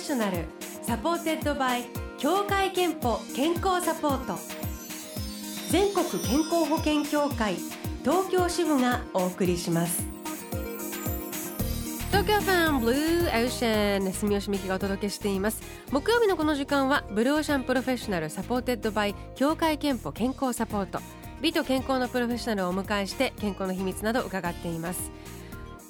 ッショナル supported by 協会けんぽ健康サポート。全国健康保険協会東京支部がお送りします。東京 FMブルーオーシャン住吉美紀がお届けしています。木曜日のこの時間はブルーオーシャンプロフェッショナル supported by 協会けんぽ健康サポート。美と健康のプロフェッショナルをお迎えして健康の秘密など伺っています。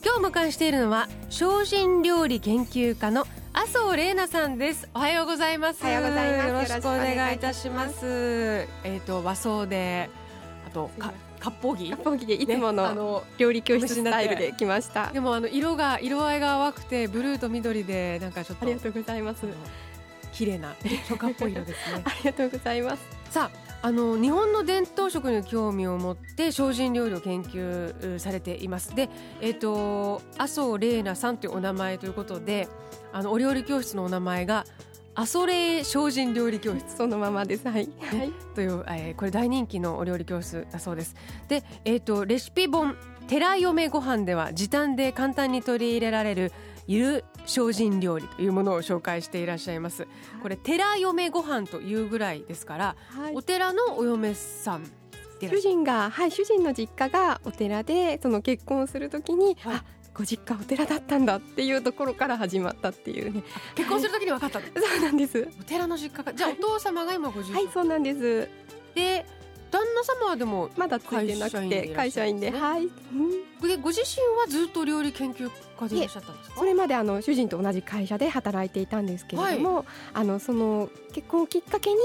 今日お迎えしているのは精進料理研究家の麻生玲奈さんです。おはようございます。おはようございます。よろしくお願いいたします。えっ、と和装であとか割烹着？割烹着でいつもねあの料理教室スタイルで来ました、でもあの色が色合いが淡くてブルーと緑でなんかちょっとありがとうございます。綺麗な初夏っぽい色ですね。ありがとうございます。さああの日本の伝統食に興味を持って精進料理を研究されています。でえっ、と麻生玲奈さんというお名前ということであのお料理教室のお名前が阿蘇霊精進料理教室。そのままです。はい、はい、という、えーこれ大人気のお料理教室だそうです。で、えっとレシピ本寺嫁ご飯では時短で簡単に取り入れられるゆる精進料理というものを紹介していらっしゃいます。これ寺嫁ご飯というぐらいですからはい。お寺のお嫁さん主人がはい主人の実家がお寺でその結婚するときに、はい。あご実家お寺だったんだっていうところから始まったっていうね。結婚するときに分かったの そうなんです。お寺の実家がじゃあお父様が今ご住職はいそうなんです。で旦那様はでもまだついてなくて会会社員でいらではい、うんでご自身はずっと料理研究家でいらっしゃったんですか？それまであの主人と同じ会社で働いていたんですけれども、あのその結婚をきっかけに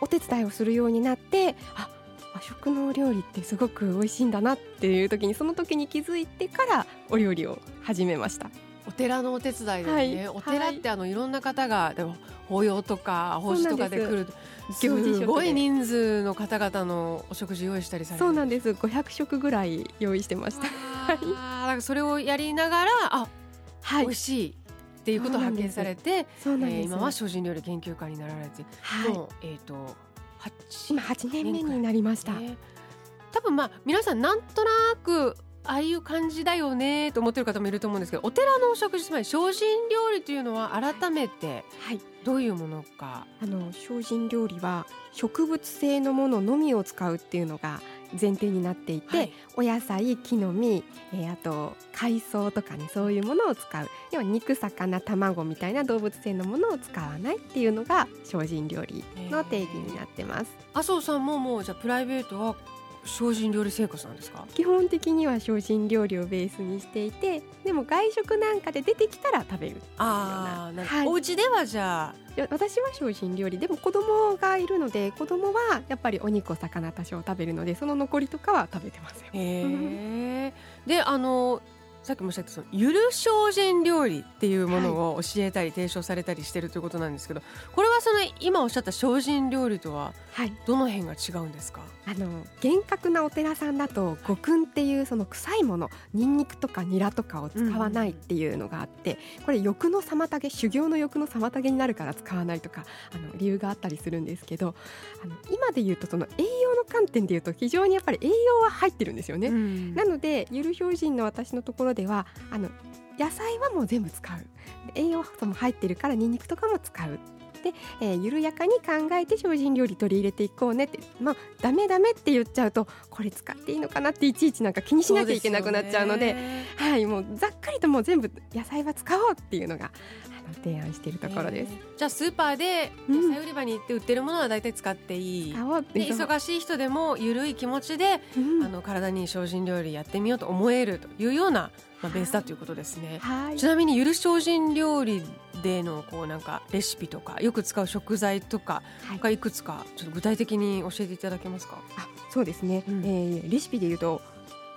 お手伝いをするようになってあ和食のお料理ってすごく美味しいんだなっていう時にその時に気づいてからお料理を始めましたお寺のお手伝いでね、はい。お寺ってあのいろんな方がでも法要とか法事とかで来る。すごい人数の方々のお食事用意したりされる。そうなんです。500食ぐらい用意してました。あー。だからそれをやりながらあ、はい。美味しいっていうことを発見されて、そうなんです、えー今は精進料理研究家になられて、はい。もうえっ、と八今8年目になりました、ね。多分まあ皆さんなんとなくああいう感じだよねと思ってる方もいると思うんですけどお寺のお食事つまり精進料理というのは改めてはい。どういうものか？あの精進料理は植物性のもののみを使うっていうのが前提になっていて、はい。お野菜木の実、えーあと海藻とかねそういうものを使う。要は肉魚卵みたいな動物性のものを使わないっていうのが精進料理の定義になってます。麻生さんももうじゃあプライベートは精進料理生活なんですか？基本的には精進料理をベースにしていてでも外食なんかで出てきたら食べる。ああ、はい。お家ではじゃいや私は精進料理。でも子供がいるので子供はやっぱりお肉お魚多少食べるのでその残りとかは食べてますよ。えであのさっきもおっしゃったそのゆる精進料理っていうものを教えたり提唱されたりしてるということなんですけどこれはその今おっしゃった精進料理とははい。どの辺が違うんですか？あの厳格なお寺さんだと五訓っていうその臭いものニンニクとかニラとかを使わないっていうのがあって、これ欲の妨げ修行の欲の妨げになるから使わないとかあの理由があったりするんですけどあの今で言うとその栄養の観点で言うと非常にやっぱり栄養は入ってるんですよね。うん。なのでゆる標準の私のところではあの野菜はもう全部使う。栄養素も入ってるからニンニクとかも使う。で、えー緩やかに考えて精進料理取り入れていこうねってまあダメダメって言っちゃうとこれ使っていいのかなっていちいちなんか気にしなきゃいけなくなっちゃうのでね。はいもうざっくりともう全部野菜は使おうっていうのが提案しているところです。えー。じゃあスーパーでうん。野菜売り場に行って売ってるものは大体使っていい、うってで忙しい人でもゆるい気持ちで、うん。あの体に精進料理やってみようと思えるというような、まあ、ベースだということですね。はい。ちなみにゆる精進料理でのこうなんかレシピとかよく使う食材とかはい。がいくつかちょっと具体的に教えていただけますか？あそうですね、うん。えーレシピで言うと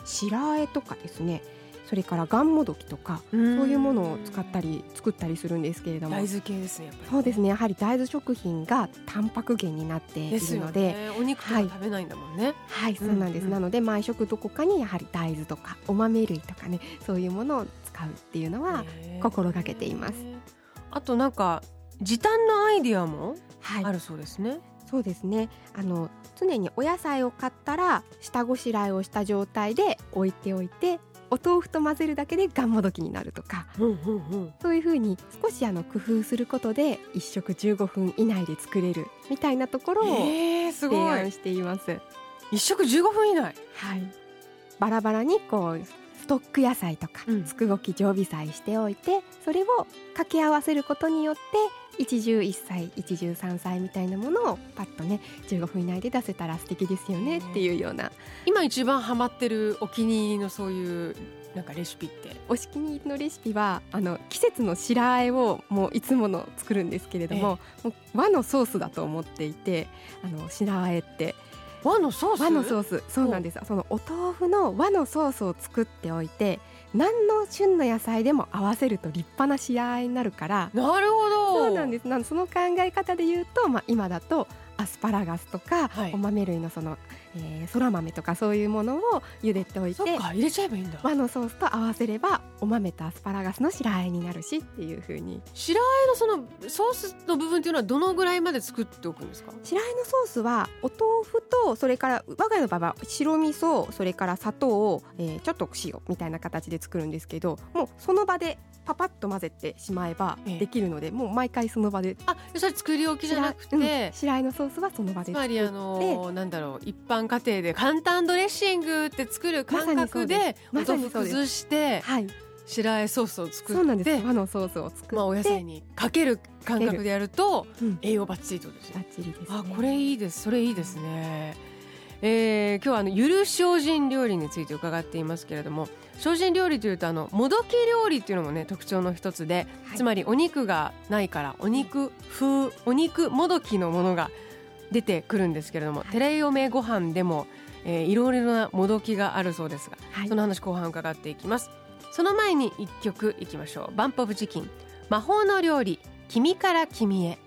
白あえとかですねそれからがんもどきとかそそういうものを使ったり作ったりするんですけれども大豆系ですねやっぱり。そうですねやはり大豆食品がタンパク源になっていですよるのでね。お肉とかはい食べないんだもんね。はいそうなんです、うんうんなので毎食どこかにやはり大豆とかお豆類とかねそういうものを使うっていうのは、心がけています。あとなんか時短のアイディアもはいあるそうですね。そうですねあの常にお野菜を買ったら下ごしらえをした状態で置いておいてお豆腐と混ぜるだけでがんもどきになるとかうんうんうん。そういうふうに少しあの工夫することで1食15分以内で作れるみたいなところを提ごい。案しています。一食15分以内？はい、バラバラにこうストック野菜とか、うん。つくごき常備菜しておいてそれを掛け合わせることによって一汁一菜一汁三菜みたいなものをパッとね15分以内で出せたら素敵ですよねっていうような。今一番ハマってるお気に入りのそういうなんかレシピって？おし気に入りのレシピはあの季節の白あえをもういつもの作るんですけれども,、もう和のソースだと思っていてあの白あえって和のソース？和のソース。そうなんですそのお豆腐の和のソースを作っておいて何の旬の野菜でも合わせると立派な白あえになるから。なるほど。そうなんです。なんその考え方で言うと、まあ、今だとアスパラガスとか、はい。お豆類のその、えー、そら豆とかそういうものを茹でておいそてっか入れちゃえばいいんだ。和のソースと合わせればお豆とアスパラガスの白あえになるしっていう風に。白あえのそのソースの部分っていうのはどのぐらいまで作っておくんですか？白あえのソースはお豆腐とそれから我が家の場合は白味噌それから砂糖、えーちょっと塩みたいな形で作るんですけどもうその場でパパッと混ぜてしまえばええ。できるので、もう毎回その場で。あそれ作り置きじゃなくて、白,、うん、白あえのソースはその場でつまりあのなんだろう一般家庭で簡単ドレッシングって作る感覚でおまさに崩してはい。白あえソースを作そうなんってです。和のソースを作って、まあお野菜にかける感覚でやるとうん。栄養バッチリってことですバねッチリです、ね、あこれいいです。それいいですね。えー、今日はあのゆる精進料理について伺っていますけれども精進料理というとあのもどき料理っていうのもね特徴の一つで、はい。つまりお肉がないからお肉風お肉もどきのものが出てくるんですけれども、はい。テレヨメご飯でも、えー、いろいろなもどきがあるそうですが、はい。その話後半伺っていきます。その前に一曲いきましょう。バンプオブチキン。魔法の料理君から君へ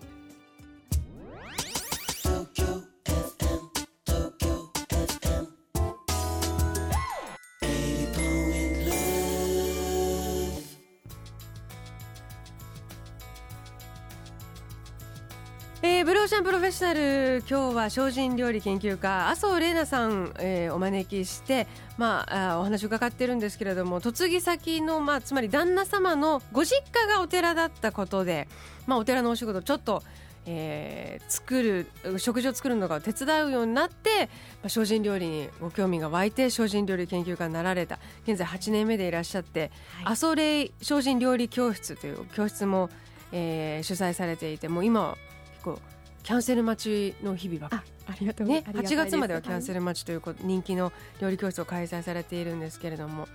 ンプロフェッショナル今日は精進料理研究家麻生玲奈さん、えーお招きして、まあ、あーお話を伺ってるんですけれども嫁ぎ先の、まあ、つまり旦那様のご実家がお寺だったことで、まあ、お寺のお仕事ちょっと、えー作る食事を作るのが手伝うようになって、まあ、精進料理にご興味が湧いて精進料理研究家になられた。現在8年目でいらっしゃってはい。阿蘇霊精進料理教室という教室も、えー主催されていてもう今は結構キャンセル待ちの日々ばっかあありがとう。りね8ありがたいです。月まではキャンセル待ちということ人気の料理教室を開催されているんですけれども。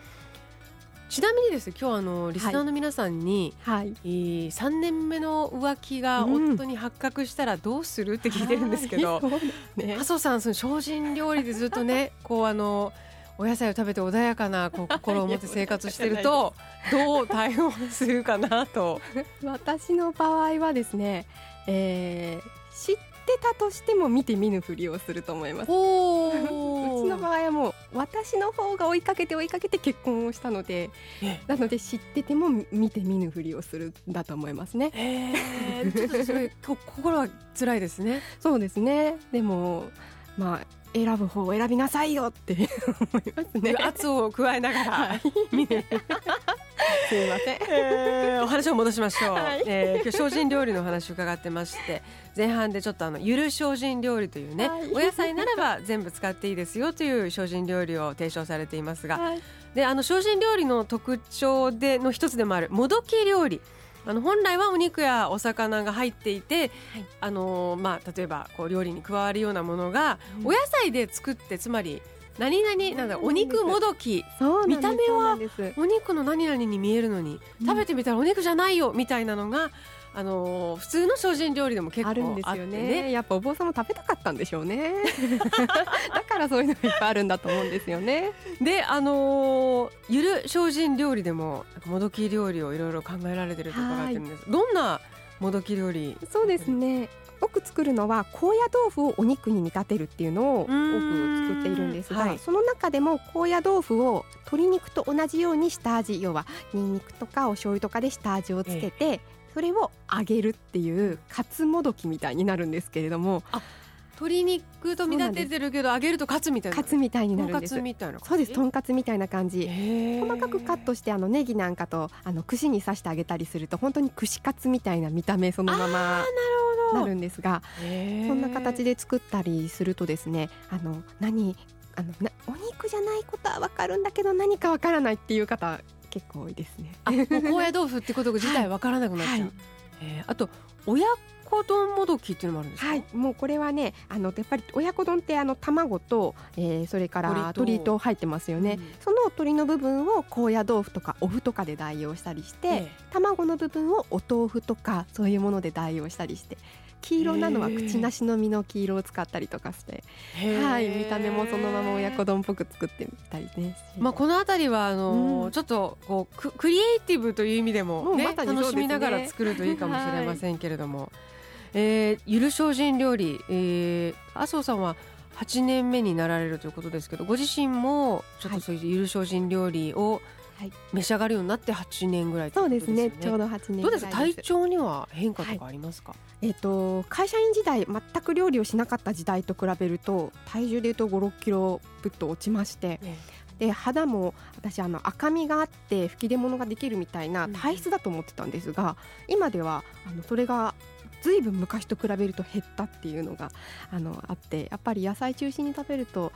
ちなみにですね今日あのリスナーの皆さんに、はい。えー3年目の浮気がうん夫に発覚したらどうするって聞いてるんですけど、ね麻生さんその精進料理でずっとね こうあのお野菜を食べて穏やかな心を持って生活してると どう対応するかなと。私の場合はですね、えー知ってたとしても見て見ぬふりをすると思います。おう。ちの場合はもう私の方が追いかけて追いかけて結婚をしたのでえなので知ってても見て見ぬふりをするんだと思いますね。えー、ちょっとそれこ心は辛いですね。そうですね。でもまあ選ぶ方を選びなさいよって 思いますね。圧を加えながら、見る すいません。えーお話を戻しましょう、はい。えー今日精進料理のお話を伺ってまして前半でちょっとあのゆる精進料理というね、はい。お野菜ならば全部使っていいですよという精進料理を提唱されていますが、はい。であの精進料理の特徴での一つでもあるもどき料理あの本来はお肉やお魚が入っていて、はい。あのーまあ、例えばこう料理に加わるようなものが、うん。お野菜で作ってつまり何々なんだお肉もどき見た目はお肉の何々に見えるのにうん。食べてみたらお肉じゃないよみたいなのが、あのー普通の精進料理でも結構あるんですよね。ねやっぱお坊さんも食べたかったんでしょうね。だからそういうのがいっぱいあるんだと思うんですよね。であのーゆる精進料理でももどき料理をいろいろ考えられてると伺ってるんです。どんなもどき料理？そうですね。多く作るのは高野豆腐をお肉に見立てるっていうのを多く作っているんですが、はい。その中でも高野豆腐を鶏肉と同じように下味要はニンニクとかお醤油とかで下味をつけて、それを揚げるっていうカツもどきみたいになるんですけれども鶏肉と見立ててるけど揚げるとカツみたいなカツみたいになるんです。そうですとんかつみたいな感じ。細かくカットしてあのネギなんかとあの串に刺してあげたりすると本当に串カツみたいな見た目そのままなるんですがそんな形で作ったりするとですねあの何あのなお肉じゃないことは分かるんだけど何か分からないっていう方結構多いですね。あもう高野豆腐ってこと自体わからなくなっちゃう、はい。へー。あと親子丼もどきっていうのもあるんですか、はい、もうこれはねあのやっぱり親子丼ってあの卵と、えーそれから鶏と。入ってますよね、うん。その鶏の部分を高野豆腐とかお麩とかで代用したりして、え。卵の部分をお豆腐とかそういうもので代用したりして黄色なのは口なしの実の黄色を使ったりとかして、えはい、見た目もそのまま親子丼っぽく作ってみたりね。まあ、この辺りはあのーうん。ちょっとこうククリエイティブという意味でも,、ねね。楽しみながら作るといいかもしれませんけれども、えーゆる精進料理、えー、麻生さんは8年目になられるということですけどご自身もちょっとそういうゆる精進料理をはい召し上がるようになって8年ぐらいといそうですよね。ちょうど8年どうです体い調には変化とかありますか、えっ、と会社員時代全く料理をしなかった時代と比べると体重でいうと5、6キロぶっと落ちましてねで肌も私あの赤みがあって吹き出物ができるみたいなうん体質だと思ってたんですが、今ではあのそれがずいぶん昔と比べると減ったっていうのがあのあってやっぱり野菜中心に食べると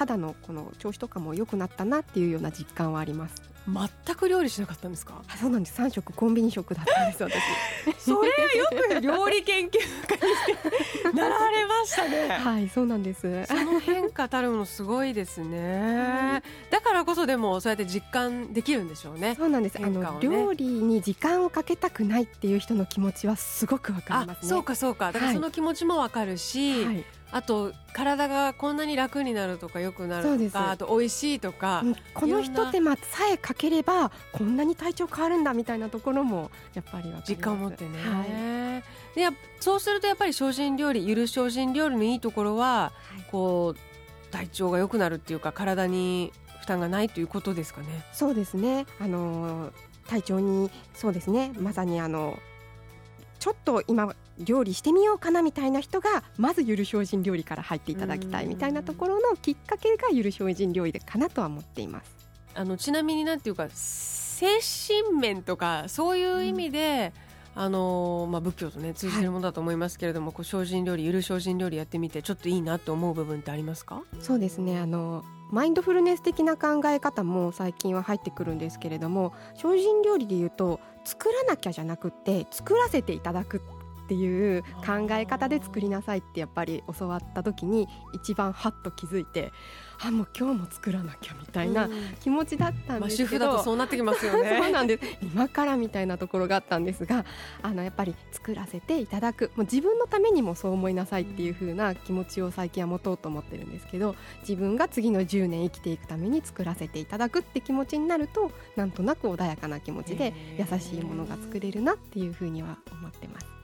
肌のこの調子とかも良くなったなっていうような実感はあります。全く料理しなかったんですか？あそうなんです3食コンビニ食だったんです私。それよく料理研究家になられましたね。はいそうなんです。その変化たるものすごいですね。だからこそでもそうやって実感できるんでしょうね。そうなんです、ねの料理に時間をかけたくないっていう人の気持ちはすごくわかりあますね。そうかそうかだからはいその気持ちもわかるし、はい、あと体がこんなに楽になるとか良くなるとかあと美味しいとかうんこのひと手間さえかければこんなに体調変わるんだみたいなところもやっぱり実感を持ってね、はい。でそうするとやっぱり精進料理ゆる精進料理のいいところはこう体調が良くなるっていうか体に負担がないということですかね。そうですね。あの体調にそうですね。まさにあのちょっと今料理してみようかなみたいな人がまずゆる精進料理から入っていただきたいみたいなところのきっかけがゆる精進料理かなとは思っています。あのちなみになんていうか精神面とかそういう意味で、あのまあ、仏教とね通じるものだと思いますけれども、こう精進料理ゆる精進料理やってみてちょっといいなと思う部分ってありますか？そうですね。あのマインドフルネス的な考え方も最近は入ってくるんですけれども精進料理でいうと作らなきゃじゃなくって作らせていただくっていう考え方で作りなさいってやっぱり教わった時に一番ハッと気づいてあもう今日も作らなきゃみたいなうん気持ちだったんまあ、ですけど、主婦だとそうなってきますよ そうね。なんです今からみたいなところがあったんですがあのやっぱり作らせていただくもう自分のためにもそう思いなさいっていう風な気持ちを最近は持とうと思ってるんですけど自分が次の10年生きていくために作らせていただくって気持ちになるとなんとなく穏やかな気持ちで優しいものが作れるなっていう風には思ってます。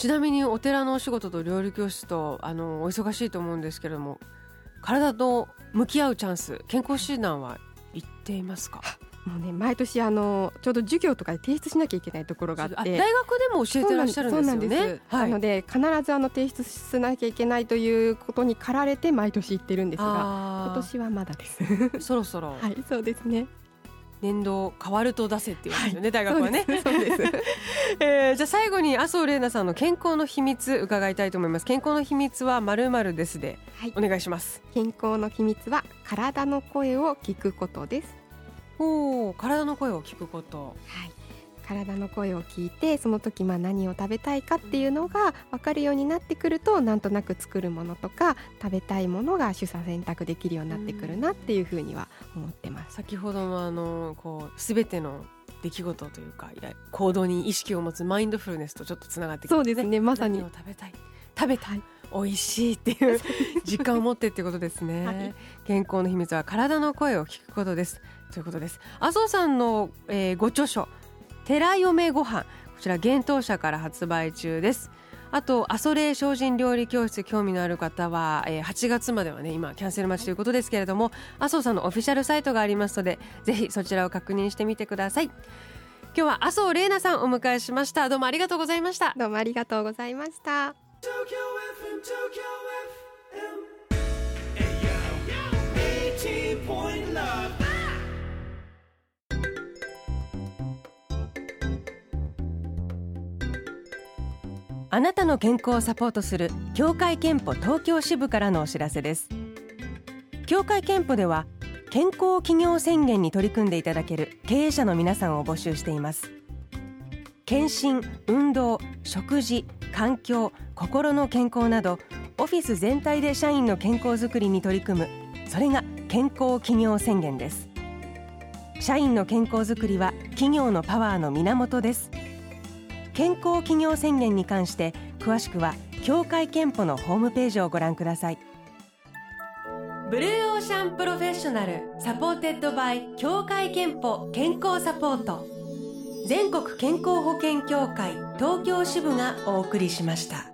ちなみにお寺のお仕事と料理教室とあのお忙しいと思うんですけれども体と向き合うチャンス健康診断は行っていますか？もうね毎年あのちょうど授業とかで提出しなきゃいけないところがあってあ大学でも教えてらっしゃるんですよそうな。はないので必ずあの提出しなきゃいけないということに駆られて毎年行ってるんですが今年はまだです。そろそろはい、そうですね。年度変わると出せって言うんですよね、大学はね。そうです。そうです えーじゃあ最後に麻生玲奈さんの健康の秘密伺いたいと思います。健康の秘密はまるまるですではいお願いします。健康の秘密は体の声を聞くことです。おお、体の声を聞くこと。はい。体の声を聞いてその時まあ何を食べたいかっていうのが分かるようになってくるとなんとなく作るものとか食べたいものが取捨選択できるようになってくるなっていうふうには思ってます。先ほどのあのこうすべての出来事というかいや行動に意識を持つマインドフルネスとちょっとつながってきてそうですねまさに。食べたい？食べたい。美味しいっていう 実感を持ってってことですね、はい。健康の秘密は体の声を聞くことです。ということです。麻生さんの、えーご著書寺嫁ご飯。こちら幻冬社から発売中です。あと阿蘇霊精進料理教室興味のある方は、えー8月まではね今キャンセル待ちということですけれども麻生さんのオフィシャルサイトがありますのでぜひそちらを確認してみてください。今日は麻生玲奈さんをお迎えしました。どうもありがとうございました。どうもありがとうございました。あなたの健康をサポートする協会憲法東京支部からのお知らせです。協会憲法では健康企業宣言に取り組んでいただける経営者の皆さんを募集しています。検診、運動、食事、環境、心の健康などオフィス全体で社員の健康づくりに取り組むそれが健康企業宣言です。社員の健康づくりは企業のパワーの源です。健康企業宣言に関して詳しくは協会けんぽのホームページをご覧くださいブルーオーシャンプロフェッショナル supported by 協会けんぽ健康サポート全国健康保険協会東京支部がお送りしました。